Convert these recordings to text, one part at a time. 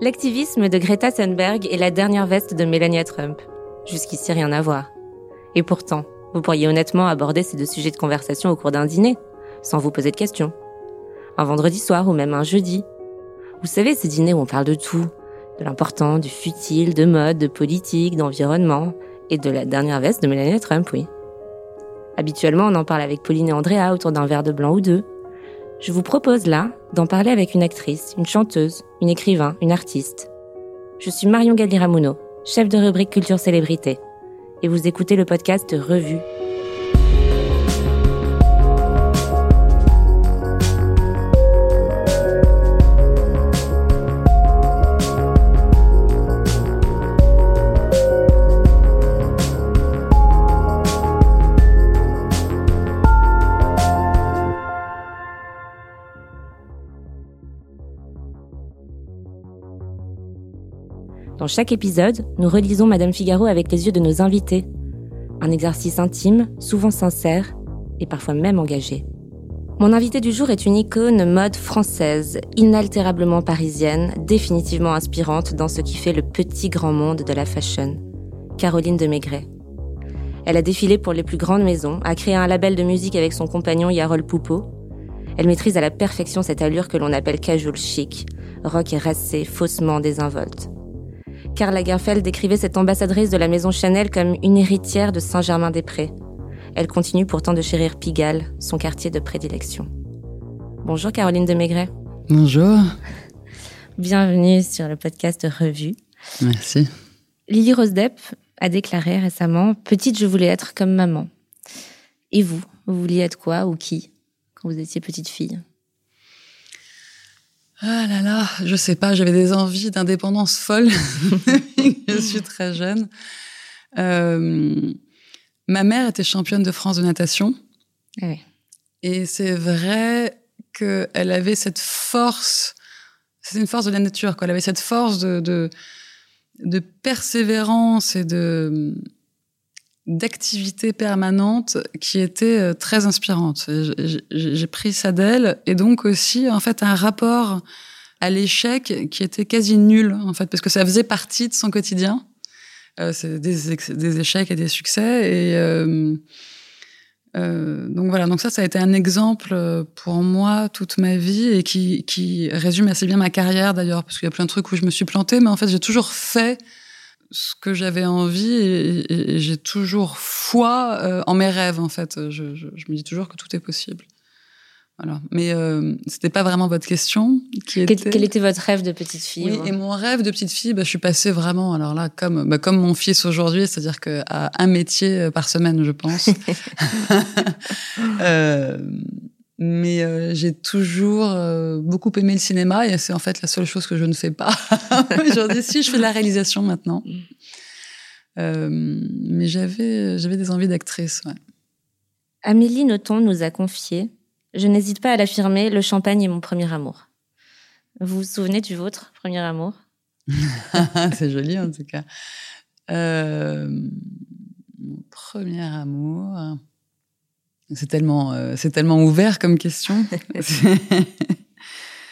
L'activisme de Greta Thunberg est la dernière veste de Melania Trump. Jusqu'ici, rien à voir. Et pourtant, vous pourriez honnêtement aborder ces deux sujets de conversation au cours d'un dîner, sans vous poser de questions. Un vendredi soir ou même un jeudi. Vous savez, ces dîners où on parle de tout. De l'important, du futile, de mode, de politique, d'environnement. Et de la dernière veste de Melania Trump, oui. Habituellement, on en parle avec Pauline et Andrea autour d'un verre de blanc ou deux. Je vous propose là d'en parler avec une actrice, une chanteuse, une écrivain, une artiste. Je suis Marion Galiramuno, chef de rubrique Culture Célébrité, et vous écoutez le podcast Revue. Dans chaque épisode, nous relisons Madame Figaro avec les yeux de nos invités. Un exercice intime, souvent sincère et parfois même engagé. Mon invité du jour est une icône mode française, inaltérablement parisienne, définitivement inspirante dans ce qui fait le petit grand monde de la fashion. Caroline de Maigret. Elle a défilé pour les plus grandes maisons, a créé un label de musique avec son compagnon Yarol Poupeau. Elle maîtrise à la perfection cette allure que l'on appelle casual chic, rock et racé, faussement désinvolte. Karl Lagerfeld décrivait cette ambassadrice de la maison Chanel comme une héritière de Saint-Germain-des-Prés. Elle continue pourtant de chérir Pigalle, son quartier de prédilection. Bonjour Caroline de Maigret. Bonjour. Bienvenue sur le podcast Revue. Merci. Lily Rose Depp a déclaré récemment Petite, je voulais être comme maman. Et vous Vous vouliez être quoi ou qui quand vous étiez petite fille? Ah là là, je sais pas, j'avais des envies d'indépendance folle je suis très jeune. Euh, ma mère était championne de France de natation. Oui. Et c'est vrai qu'elle avait cette force, c'est une force de la nature, quoi. Elle avait cette force de, de, de persévérance et de d'activité permanente qui était euh, très inspirante. J'ai- pris ça d'elle et donc aussi en fait un rapport à l'échec qui était quasi nul en fait parce que ça faisait partie de son quotidien. Euh, c'est des, échecs et des succès et euh, donc voilà donc ça ça a été un exemple pour moi toute ma vie et qui, qui résume assez bien ma carrière d'ailleurs parce qu'il y a plein de trucs où je me suis plantée mais en fait j'ai toujours fait ce que j'avais envie et, et- et j'ai toujours foi euh, en mes rêves en fait. Je, je- je me dis toujours que tout est possible. Voilà. Mais euh, c'était pas vraiment votre question. Qui quel, était... quel était votre rêve de petite fille Oui, vous et mon rêve de petite fille, bah, je suis passée vraiment, alors là, comme, bah, comme mon fils aujourd'hui, c'est-à-dire qu'à un métier euh, par semaine, je pense. Euh, mais euh, j'ai toujours euh, beaucoup aimé le cinéma et c'est en fait la seule chose que je ne fais pas. aujourd'hui, si je fais de la réalisation maintenant. Euh, mais j'avais, j'avais des envies d'actrice, ouais. Amélie Nothomb nous a confié Je n'hésite pas à l'affirmer, le champagne est mon premier amour. Vous vous souvenez du vôtre, premier amour? C'est joli en tout cas. Euh, mon premier amour. C'est tellement, euh, c'est tellement ouvert comme question.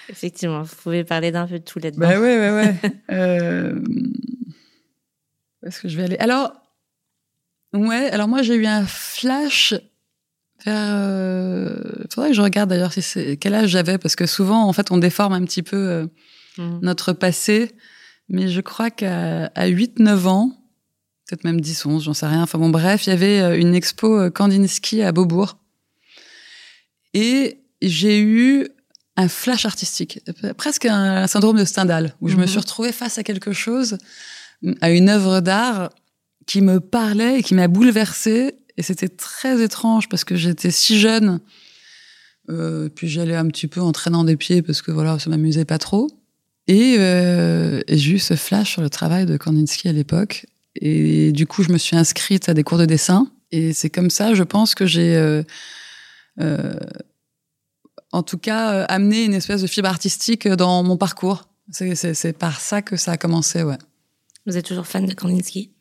Effectivement, vous pouvez parler d'un peu de tout là-dedans. bah ouais, ouais, ouais. Euh, où est-ce que je vais aller? Alors, ouais. Alors moi, j'ai eu un flash vers. Euh, faudrait que je regarde d'ailleurs si c'est quel âge j'avais parce que souvent, en fait, on déforme un petit peu. euh, Mhm. notre passé. Mais je crois qu'à à 8-9 ans, peut-être même 10, 11, j'en sais rien. Enfin bon, bref, il y avait euh, une expo euh, Kandinsky à Beaubourg. Et j'ai eu un flash artistique, euh, presque un syndrome de Stendhal, où je me Mhm. suis retrouvée face à quelque chose, à une œuvre d'art qui me parlait et qui m'a bouleversée. et c'était très étrange parce que j'étais si jeune. Euh, puis j'allais un petit peu en traînant des pieds parce que voilà, ça m'amusait pas trop. Et, euh, et j'ai eu ce flash sur le travail de Kandinsky à l'époque. Et du coup, je me suis inscrite à des cours de dessin. Et c'est comme ça, je pense que j'ai, euh, euh, en tout cas, euh, amené une espèce de fibre artistique dans mon parcours. C'est, c'est, c'est par ça que ça a commencé, ouais. Vous êtes toujours fan de Kandinsky?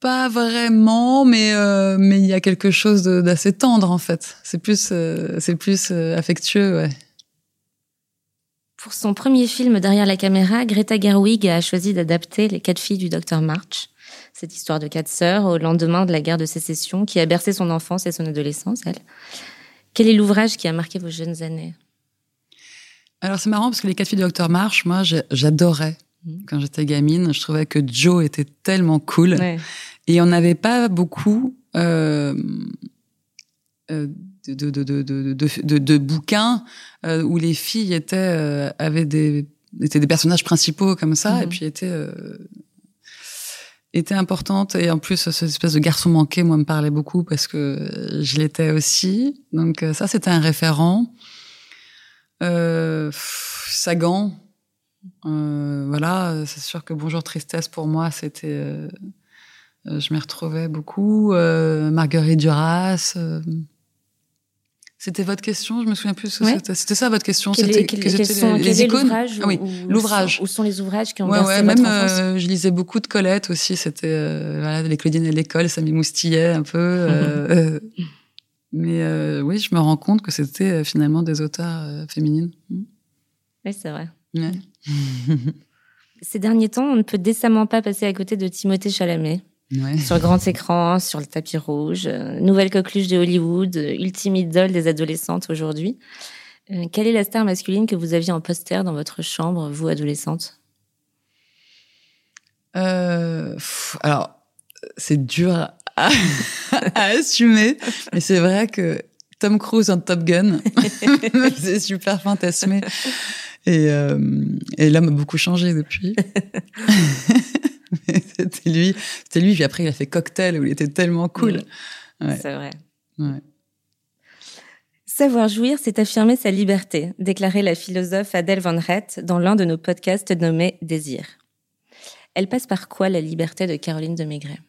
Pas vraiment, mais euh, mais il y a quelque chose d'assez tendre en fait. C'est plus euh, c'est plus euh, affectueux, ouais. Pour son premier film Derrière la caméra, Greta Gerwig a choisi d'adapter Les quatre filles du docteur March. Cette histoire de quatre sœurs au lendemain de la guerre de sécession qui a bercé son enfance et son adolescence, elle. Quel est l'ouvrage qui a marqué vos jeunes années? Alors c'est marrant parce que les quatre filles du docteur March, moi j'adorais Mhm. quand j'étais gamine. Je trouvais que Joe était tellement cool. Et on n'avait pas beaucoup euh, euh, de, de, de, de, de, de, de- de bouquins euh, où les filles étaient, euh, avaient des, étaient des personnages principaux comme ça, Mhm. et puis étaient, euh, étaient importantes. Et en plus, cette espèce de garçon manqué, moi, me parlait beaucoup parce que je l'étais aussi. Donc euh, ça, c'était un référent. Euh, Sagan, euh, voilà, c'est sûr que Bonjour Tristesse, pour moi, c'était... je m'y retrouvais beaucoup. Euh, Marguerite Duras. C'était votre question Je me souviens plus. ce que Ouais. C'était ça votre question C'était sont- les, les est icônes Ah oui, l'ouvrage. sont- Où sont les ouvrages qui ont Ouais, ouais, même euh, je lisais beaucoup de Colette aussi. C'était euh, voilà, les Claudine à l'école, ça m'émoustillait un peu. euh, euh, mais oui, je me rends compte que c'était finalement des auteurs féminines. Mm. Oui, c'est vrai. Ouais. Ces derniers temps, on ne peut décemment pas passer à côté de Timothée Chalamet. Ouais. Sur grand écran, sur le tapis rouge, euh, nouvelle coqueluche de Hollywood, euh, ultime idole des adolescentes aujourd'hui. Euh, quelle est la star masculine que vous aviez en poster dans votre chambre, vous, adolescente? Euh, pff, alors, c'est dur à, à assumer, mais c'est vrai que Tom Cruise en Top Gun, c'est super fantasmé. Et, euh, et l'homme a beaucoup changé depuis. C'était lui, c'était lui. Puis après, il a fait Cocktail où il était tellement cool. Ouais. C'est vrai. Ouais. Savoir jouir, c'est affirmer sa liberté, déclarait la philosophe Adèle Van Rett dans l'un de nos podcasts nommé Désir. Elle passe par quoi la liberté de Caroline de Maigret?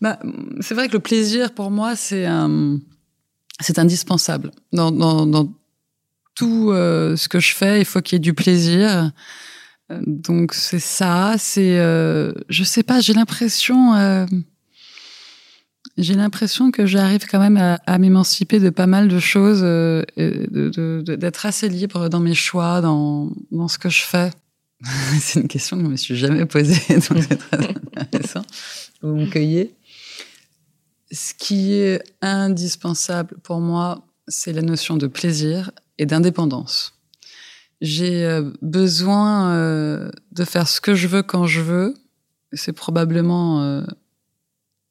Bah, c'est vrai que le plaisir, pour moi, c'est un, c'est indispensable. Dans, dans, dans tout euh, ce que je fais, il faut qu'il y ait du plaisir. Euh, Donc c'est ça. C'est, euh, je sais pas, j'ai l'impression, euh, j'ai l'impression que j'arrive quand même à, m'émanciper de pas mal de choses, euh, d'être assez libre dans mes choix, dans, dans ce que je fais. c'est une question que je me suis jamais posée, donc c'est très intéressant. Vous me cueillez. Ce qui est indispensable pour moi, c'est la notion de plaisir et d'indépendance. J'ai euh, besoin euh, de faire ce que je veux quand je veux. C'est probablement... euh,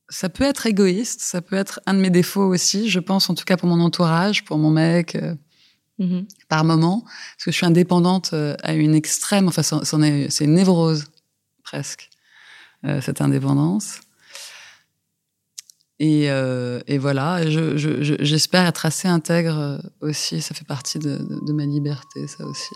ça peut être égoïste, ça peut être un de mes défauts aussi, je pense en tout cas pour mon entourage, pour mon mec, euh, Mhm. par moment, parce que je suis indépendante euh, à une extrême, enfin c'est une névrose presque, euh, cette indépendance. Et, euh, et voilà, je- je- je- j'espère être assez intègre euh, aussi, ça fait partie de, de- de ma liberté, ça aussi.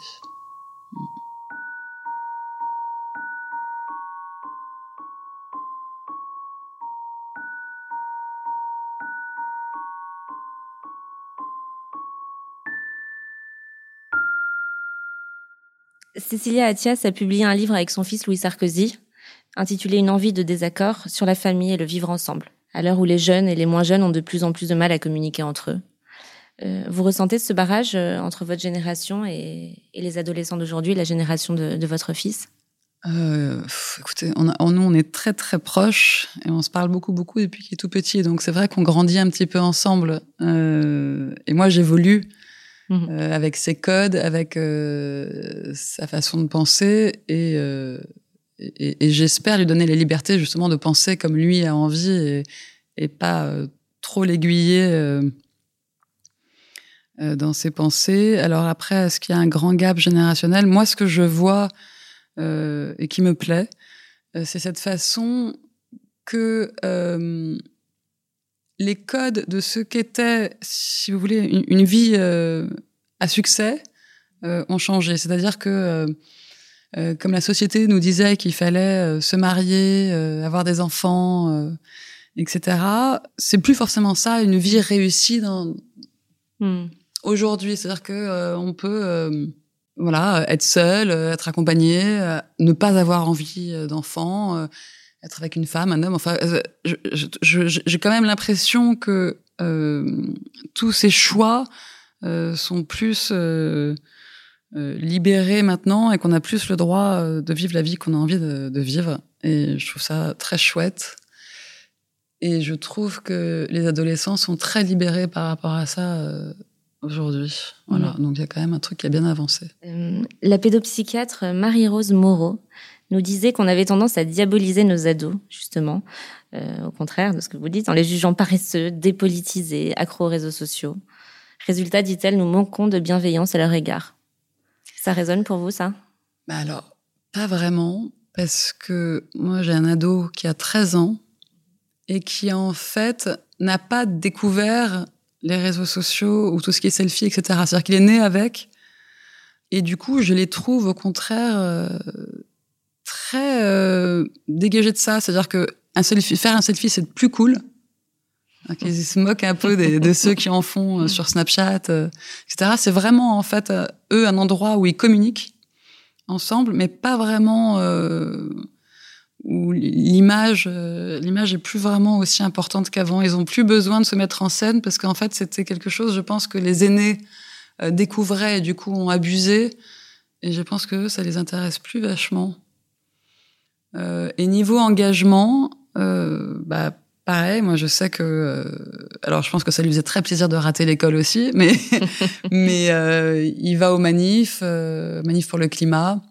Cécilia Attias a publié un livre avec son fils Louis Sarkozy, intitulé Une envie de désaccord sur la famille et le vivre ensemble, à l'heure où les jeunes et les moins jeunes ont de plus en plus de mal à communiquer entre eux. Euh, vous ressentez ce barrage euh, entre votre génération et, et les adolescents d'aujourd'hui, la génération de, de votre fils? Euh, pff, écoutez, on a, on- nous, on est très très proches et on se parle beaucoup beaucoup depuis qu'il est tout petit. Donc c'est vrai qu'on grandit un petit peu ensemble. Euh, et moi, j'évolue Mhm. euh, avec ses codes, avec sa façon de penser et, euh, et, et j'espère lui donner la liberté justement de penser comme lui a envie et, et pas euh, trop l'aiguiller. euh, euh, dans ses pensées. Alors après, est-ce qu'il y a un grand gap générationnel? Moi, ce que je vois euh, et qui me plaît, euh, c'est cette façon que les codes de ce qu'était, si vous voulez, une, vie à succès ont changé. C'est-à-dire que comme la société nous disait qu'il fallait se marier, avoir des enfants, etc. C'est plus forcément ça, une vie réussie dans hmm. aujourd'hui. C'est-à-dire que on peut voilà, être seul, euh, être accompagné, euh, ne pas avoir envie euh, d'enfant, être avec une femme, un homme. Enfin, j'ai quand même l'impression que tous ces choix sont plus libérés maintenant et qu'on a plus le droit de vivre la vie qu'on a envie de, de, vivre. Et je trouve ça très chouette. Et je trouve que les adolescents sont très libérés par rapport à ça aujourd'hui. Voilà, donc il y a quand même un truc qui a bien avancé. Euh, la pédopsychiatre Marie-Rose Moreau nous disait qu'on avait tendance à diaboliser nos ados, justement, euh, au contraire de ce que vous dites, en les jugeant paresseux, dépolitisés, accros aux réseaux sociaux. Résultat, dit-elle, nous manquons de bienveillance à leur égard. Ça résonne pour vous, ça? Bah Alors, pas vraiment, parce que moi j'ai un ado qui a 13 ans et qui en fait n'a pas découvert les réseaux sociaux ou tout ce qui est selfie, etc. C'est-à-dire qu'il est né avec. Et du coup, je les trouve au contraire euh, très euh, dégagés de ça. C'est-à-dire que faire un selfie, c'est plus cool. Ils se moquent un peu de ceux qui en font euh, sur Snapchat, etc. C'est vraiment en fait eux un endroit où ils communiquent ensemble, mais pas vraiment où l'image euh, l'image est plus vraiment aussi importante qu'avant. Ils ont plus besoin de se mettre en scène parce qu'en fait c'était quelque chose, je pense que les aînés euh, découvraient et du coup ont abusé. Et je pense que ça les intéresse plus vachement. Euh, et niveau engagement, bah pareil. Moi je sais que alors je pense que ça lui faisait très plaisir de rater l'école aussi, mais mais il va aux manifs, manifs pour le climat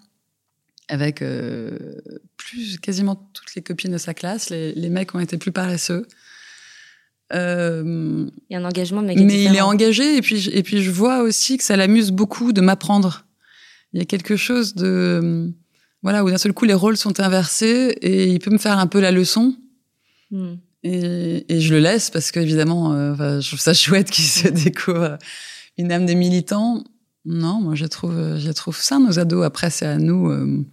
avec euh, plus quasiment toutes les copines de sa classe. Les, les mecs ont été plus paresseux. Euh, il y a un engagement, mais, mais il est engagé et puis et puis je vois aussi que ça l'amuse beaucoup de m'apprendre. Il y a quelque chose de voilà où d'un seul coup les rôles sont inversés et il peut me faire un peu la leçon. Hmm. Et, et, je le laisse parce qu'évidemment, euh, je trouve ça chouette qu'il se découvre une âme des militants. Non, moi je trouve, je trouve ça nos ados. Après, c'est à nous euh,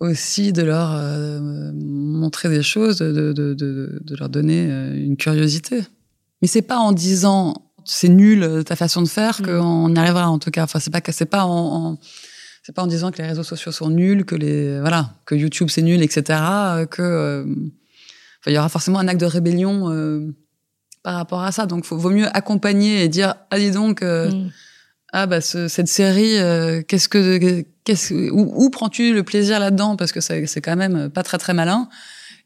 aussi de leur euh, montrer des choses, de, de, de, de, leur donner euh, une curiosité. Mais c'est pas en disant c'est nul euh, ta façon de faire mm. qu'on y arrivera en tout cas. Enfin, c'est pas que c'est pas en, c'est pas en disant que les réseaux sociaux sont nuls, que les voilà, que YouTube c'est nul, etc. Que il y aura forcément un acte de rébellion par rapport à ça. Donc, il vaut mieux accompagner et dire ah dis donc. Mm ah bah cette série, euh, qu'est-ce que, qu'est-ce, où, où prends-tu le plaisir là-dedans? Parce que c'est quand même pas très très malin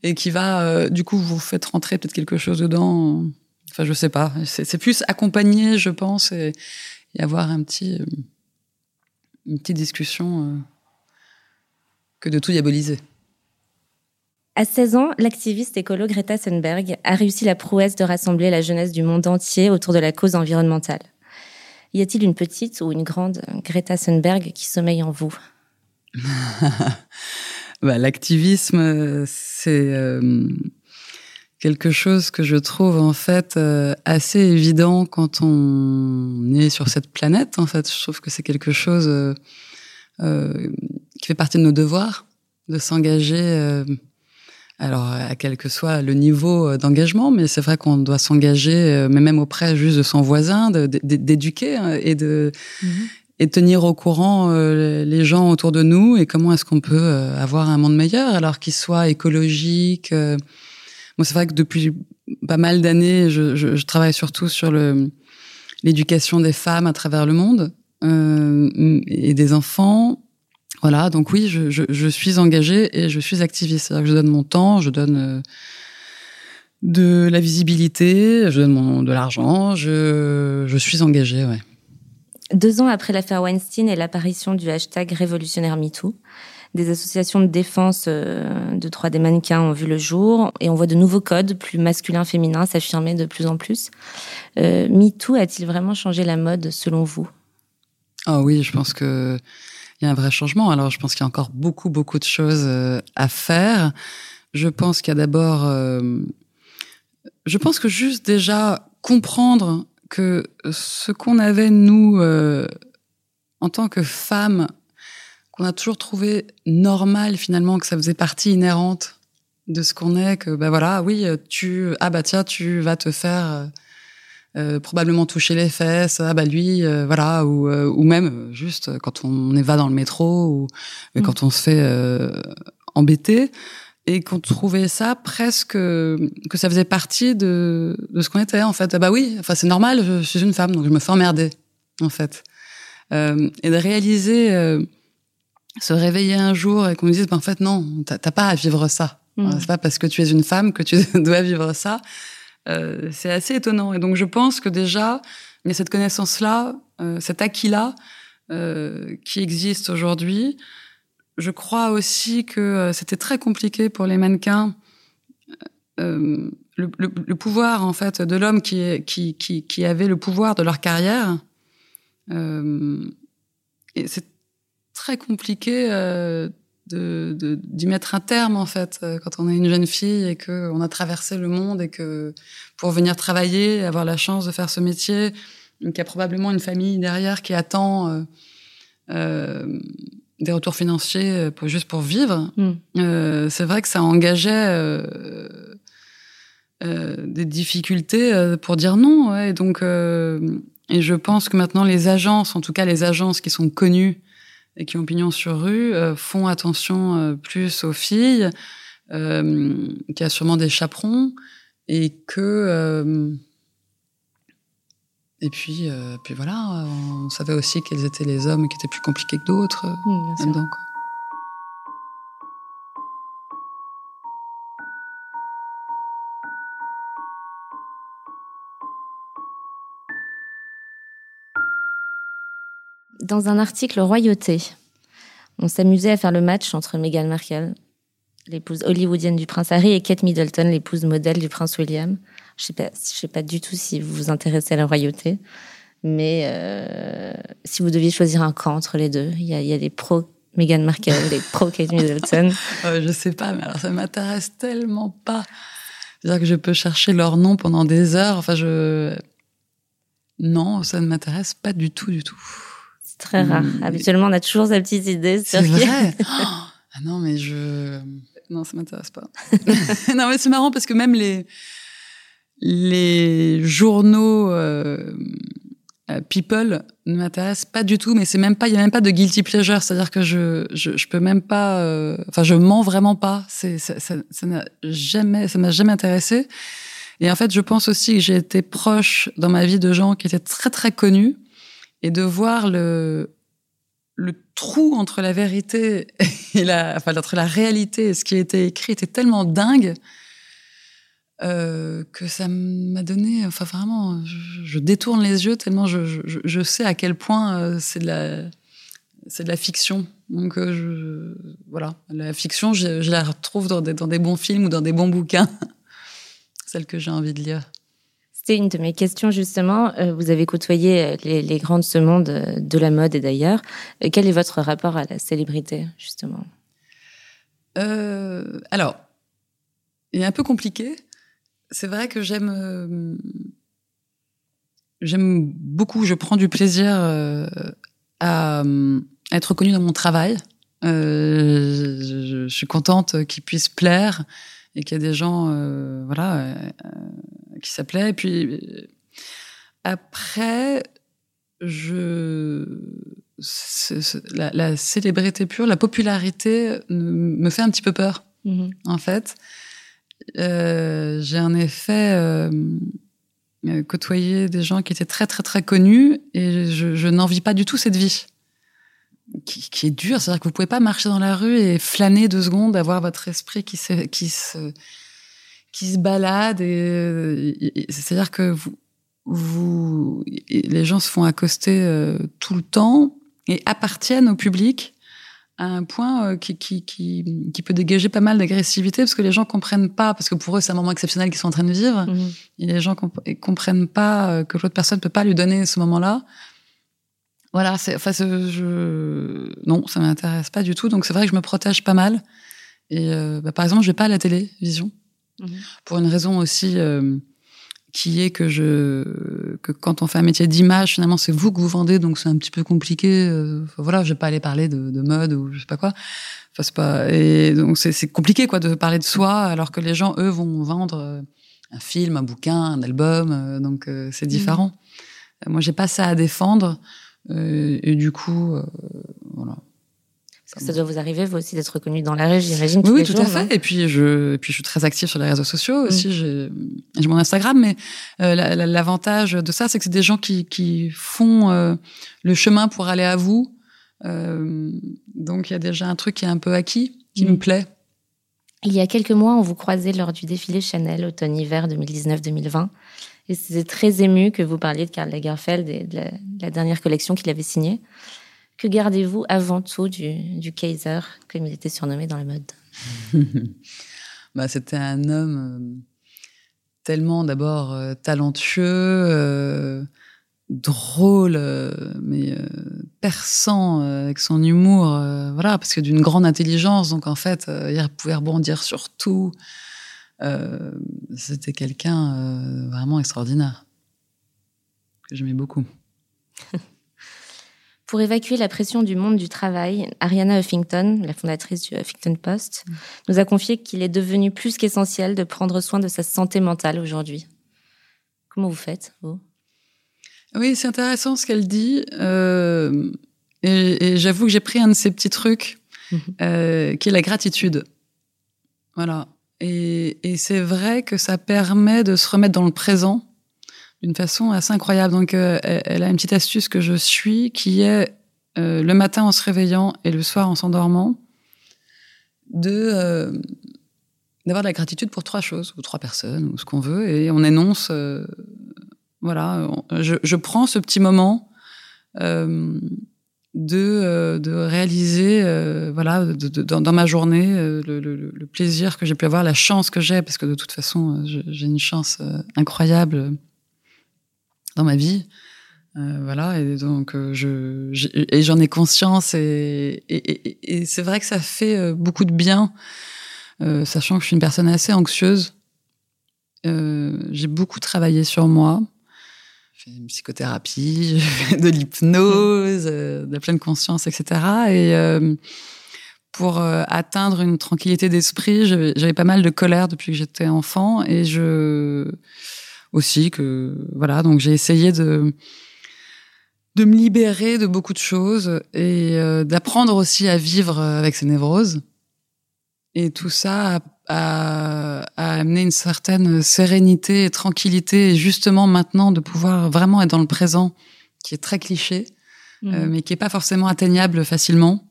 et qui va, euh, du coup, vous faites rentrer peut-être quelque chose dedans. Enfin, je sais pas. C'est plus accompagner, je pense, et, avoir un petit, euh, une petite discussion que de tout diaboliser. À 16 ans, l'activiste écolo Greta Thunberg a réussi la prouesse de rassembler la jeunesse du monde entier autour de la cause environnementale. Y a-t-il une petite ou une grande Greta Thunberg qui sommeille en vous bah, L'activisme, c'est euh, quelque chose que je trouve en fait euh, assez évident quand on est sur cette planète. En fait, je trouve que c'est quelque chose euh, qui fait partie de nos devoirs, de s'engager alors, à quel que soit le niveau euh, d'engagement, mais c'est vrai qu'on doit s'engager, euh, mais même auprès juste de son voisin, d'éduquer hein, et de mhm. et tenir au courant euh, les gens autour de nous et comment est-ce qu'on peut avoir un monde meilleur, alors qu'il soit écologique. Moi, c'est vrai que depuis pas mal d'années, je, je, je, travaille surtout sur le l'éducation des femmes à travers le monde euh, et des enfants voilà, donc oui, je, je, je, suis engagée et je suis activiste. C'est-à-dire que je donne mon temps, je donne euh, de la visibilité, je donne mon, de l'argent, je, je suis engagée, ouais. Deux ans après l'affaire Weinstein et l'apparition du hashtag révolutionnaire MeToo, des associations de défense euh, de droits des mannequins ont vu le jour et on voit de nouveaux codes plus masculins-féminins s'affirmer de plus en plus. Euh, MeToo a-t-il vraiment changé la mode selon vous? Ah oui, je pense que il y a un vrai changement. Alors, je pense qu'il y a encore beaucoup, beaucoup de choses euh, à faire. Je pense qu'il y a d'abord euh, Je pense que juste déjà comprendre que ce qu'on avait nous euh, en tant que femmes, qu'on a toujours trouvé normal finalement, que ça faisait partie inhérente de ce qu'on est, que ben voilà, oui, tu ah bah tiens, tu vas te faire euh, euh, probablement toucher les fesses, ah bah lui, euh, voilà, ou, ou même juste quand on va dans le métro ou mm. quand on se fait embêter et qu'on trouvait ça presque que ça faisait partie de, de ce qu'on était en fait. Ah bah oui, enfin c'est normal, je, suis une femme donc je me fais emmerder en fait. Euh, et de réaliser, euh, se réveiller un jour et qu'on nous dise bah, en fait non, t'as pas à vivre ça. Mmh. C'est pas parce que tu es une femme que tu dois vivre ça. Euh, c'est assez étonnant. Et donc je pense que déjà il y a cette connaissance là, euh, cet acquis là euh, qui existe aujourd'hui je crois aussi que euh, c'était très compliqué pour les mannequins. Euh, le, le, le, pouvoir en fait de l'homme qui, qui, qui, avait le pouvoir de leur carrière. Et c'est très compliqué de, de, d'y mettre un terme en fait euh, quand on est une jeune fille et que on a traversé le monde et que pour venir travailler, avoir la chance de faire ce métier, qu'il y a probablement une famille derrière qui attend. Euh, des retours financiers euh, pour, juste pour vivre, mm. euh, c'est vrai que ça engageait euh, euh, des difficultés euh, pour dire non. Ouais, et donc, et je pense que maintenant les agences, en tout cas les agences qui sont connues et qui ont pignon sur rue, font attention plus aux filles, qui a sûrement des chaperons et que et puis, euh, puis voilà, on savait aussi quels étaient les hommes qui étaient plus compliqués que d'autres mmh, Dans un article Royauté, on s'amusait à faire le match entre Meghan Markle, l'épouse hollywoodienne du prince Harry, et Kate Middleton, l'épouse modèle du prince William. Je sais je sais pas du tout si vous vous intéressez à la royauté, mais euh, si vous deviez choisir un camp entre les deux, il y a, y a des pros Meghan Markle, des pros Kate Middleton. euh, je sais pas, mais alors ça m'intéresse tellement pas. C'est-à-dire que je peux chercher leur nom pendant des heures. Enfin, je non, ça ne m'intéresse pas du tout, du tout. Très rare. Hum, Habituellement, on a toujours sa petite idée. C'est vrai. ah non, mais je non, ça m'intéresse pas. non, mais c'est marrant parce que même les les journaux euh, euh, People ne m'intéressent pas du tout, mais c'est même pas, il y a même pas de guilty pleasure, c'est-à-dire que je, je, je, peux même pas, euh, enfin, je mens vraiment pas. C'est, ça, ça, ça n'a jamais, ça m'a jamais intéressé. Et en fait, je pense aussi que j'ai été proche dans ma vie de gens qui étaient très très connus et de voir le le trou entre la vérité et la, enfin, entre la réalité et ce qui été écrit était tellement dingue euh, que ça m'a donné, enfin vraiment, je, détourne les yeux tellement je, sais à quel point euh, c'est de la, c'est de la fiction. Donc euh, voilà, la fiction, je, je, la retrouve dans des, dans des bons films ou dans des bons bouquins, celle que j'ai envie de lire. C'était une de mes questions justement. Euh, vous avez côtoyé les, les grands de ce monde de la mode et d'ailleurs. Quel est votre rapport à la célébrité justement? Euh, Alors, il est un peu compliqué c'est vrai que j'aime euh, beaucoup, je prends du plaisir euh, à, être reconnue dans mon travail. Euh, je, suis contente qu'il puisse plaire et qu'il y a des gens, euh, voilà, euh, qui s'appelaient. Et puis après, je la, la, célébrité pure, la popularité me fait un petit peu peur, mmh. en fait. Euh, j'ai en effet euh, euh, côtoyé des gens qui étaient très très très connus et je, je n'envie pas du tout cette vie qui, qui est dure. C'est-à-dire que vous pouvez pas marcher dans la rue et flâner deux secondes, avoir votre esprit qui se qui se qui se balade et, c'est-à-dire que vous vous les gens se font accoster euh, tout le temps et appartiennent au public à un point euh, qui, qui, qui, qui, peut dégager pas mal d'agressivité parce que les gens comprennent pas, parce que pour eux c'est un moment exceptionnel qu'ils sont en train de vivre, mmh. et les gens comp comprennent pas euh, que l'autre personne peut pas lui donner ce moment-là. Voilà, c'est, enfin, je, non, ça m'intéresse pas du tout, donc c'est vrai que je me protège pas mal. Et euh, bah, par exemple, je vais pas à la télévision. Mhm. Pour une raison aussi euh, qui est que je que quand on fait un métier d'image, finalement, c'est vous que vous vendez, donc c'est un petit peu compliqué. Euh, voilà, je vais pas aller parler de, de, mode ou je sais pas quoi. Enfin, c'est pas et donc c'est compliqué quoi de parler de soi alors que les gens eux vont vendre euh, un film, un bouquin, un album, donc c'est différent. Mhm. Moi, j'ai pas ça à défendre et du coup, voilà ça doit vous arriver, vous aussi, d'être reconnu dans la rue, j'imagine. Oui, oui tout à fait. Et puis, je, et puis, je suis très active sur les réseaux sociaux mm. aussi. J'ai mon Instagram, mais euh, l'avantage de ça, c'est que c'est des gens qui, qui font euh, le chemin pour aller à vous. Euh, donc, il y a déjà un truc qui est un peu acquis, qui mm. me plaît. Il y a quelques mois, on vous croisait lors du défilé Chanel automne-hiver 2019-2020. Et c'était très ému que vous parliez de Karl Lagerfeld et de la, de la dernière collection qu'il avait signée. Que gardez-vous avant tout du, Kaiser, comme il était surnommé dans la mode? Bah, C'était un homme euh, tellement d'abord euh, talentueux, euh, drôle, mais perçant avec son humour, voilà, parce que d'une grande intelligence. Donc en fait, il pouvait rebondir sur tout. C'était quelqu'un vraiment extraordinaire que j'aimais beaucoup. Pour évacuer la pression du monde du travail, Ariana Huffington, la fondatrice du Huffington Post, mm. nous a confié qu'il est devenu plus qu'essentiel de prendre soin de sa santé mentale aujourd'hui. Comment vous faites, vous? Oui, c'est intéressant ce qu'elle dit. Euh, et, j'avoue que j'ai pris un de ces petits trucs, mm-hmm. euh, qui est la gratitude. Voilà. Et, et c'est vrai que ça permet de se remettre dans le présent d'une façon assez incroyable. Donc, euh, elle a une petite astuce que je suis, qui est euh, le matin en se réveillant et le soir en s'endormant, de euh, d'avoir de la gratitude pour trois choses ou trois personnes ou ce qu'on veut, et on énonce. voilà, je, je, prends ce petit moment. De, de réaliser voilà dans, ma journée le, le, plaisir que j'ai pu avoir la chance que j'ai parce que de toute façon j'ai une chance incroyable dans ma vie. Euh, voilà, et donc euh, je, et j'en ai conscience et, et, et, c'est vrai que ça fait euh, beaucoup de bien, euh, sachant que je suis une personne assez anxieuse. Euh, j'ai beaucoup travaillé sur moi, j'ai fait une psychothérapie, de l'hypnose, de la pleine conscience, etc. Et pour atteindre une tranquillité d'esprit, j'avais pas mal de colère depuis que j'étais enfant et je aussi que voilà. Donc j'ai essayé de de me libérer de beaucoup de choses et euh, d'apprendre aussi à vivre avec ces névroses. Et tout ça a, a, amené une certaine sérénité et tranquillité et justement maintenant de pouvoir vraiment être dans le présent qui est très cliché mmh. euh, mais qui est pas forcément atteignable facilement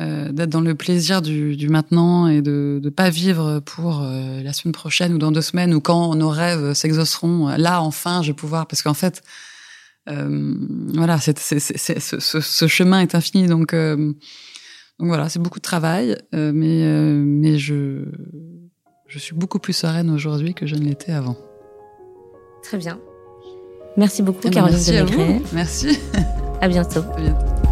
euh, d'être dans le plaisir du, du, maintenant et de ne pas vivre pour euh, la semaine prochaine ou dans deux semaines ou quand nos rêves s'exauceront. Là, enfin, je vais pouvoir, parce qu'en fait, euh, voilà, c'est, c'est, c'est, ce, ce, chemin est infini, donc, euh, donc voilà, c'est beaucoup de travail, mais mais je je suis beaucoup plus sereine aujourd'hui que je ne l'étais avant. Très bien. Merci beaucoup, eh ben, Caroline merci Merci. À bientôt. À bientôt.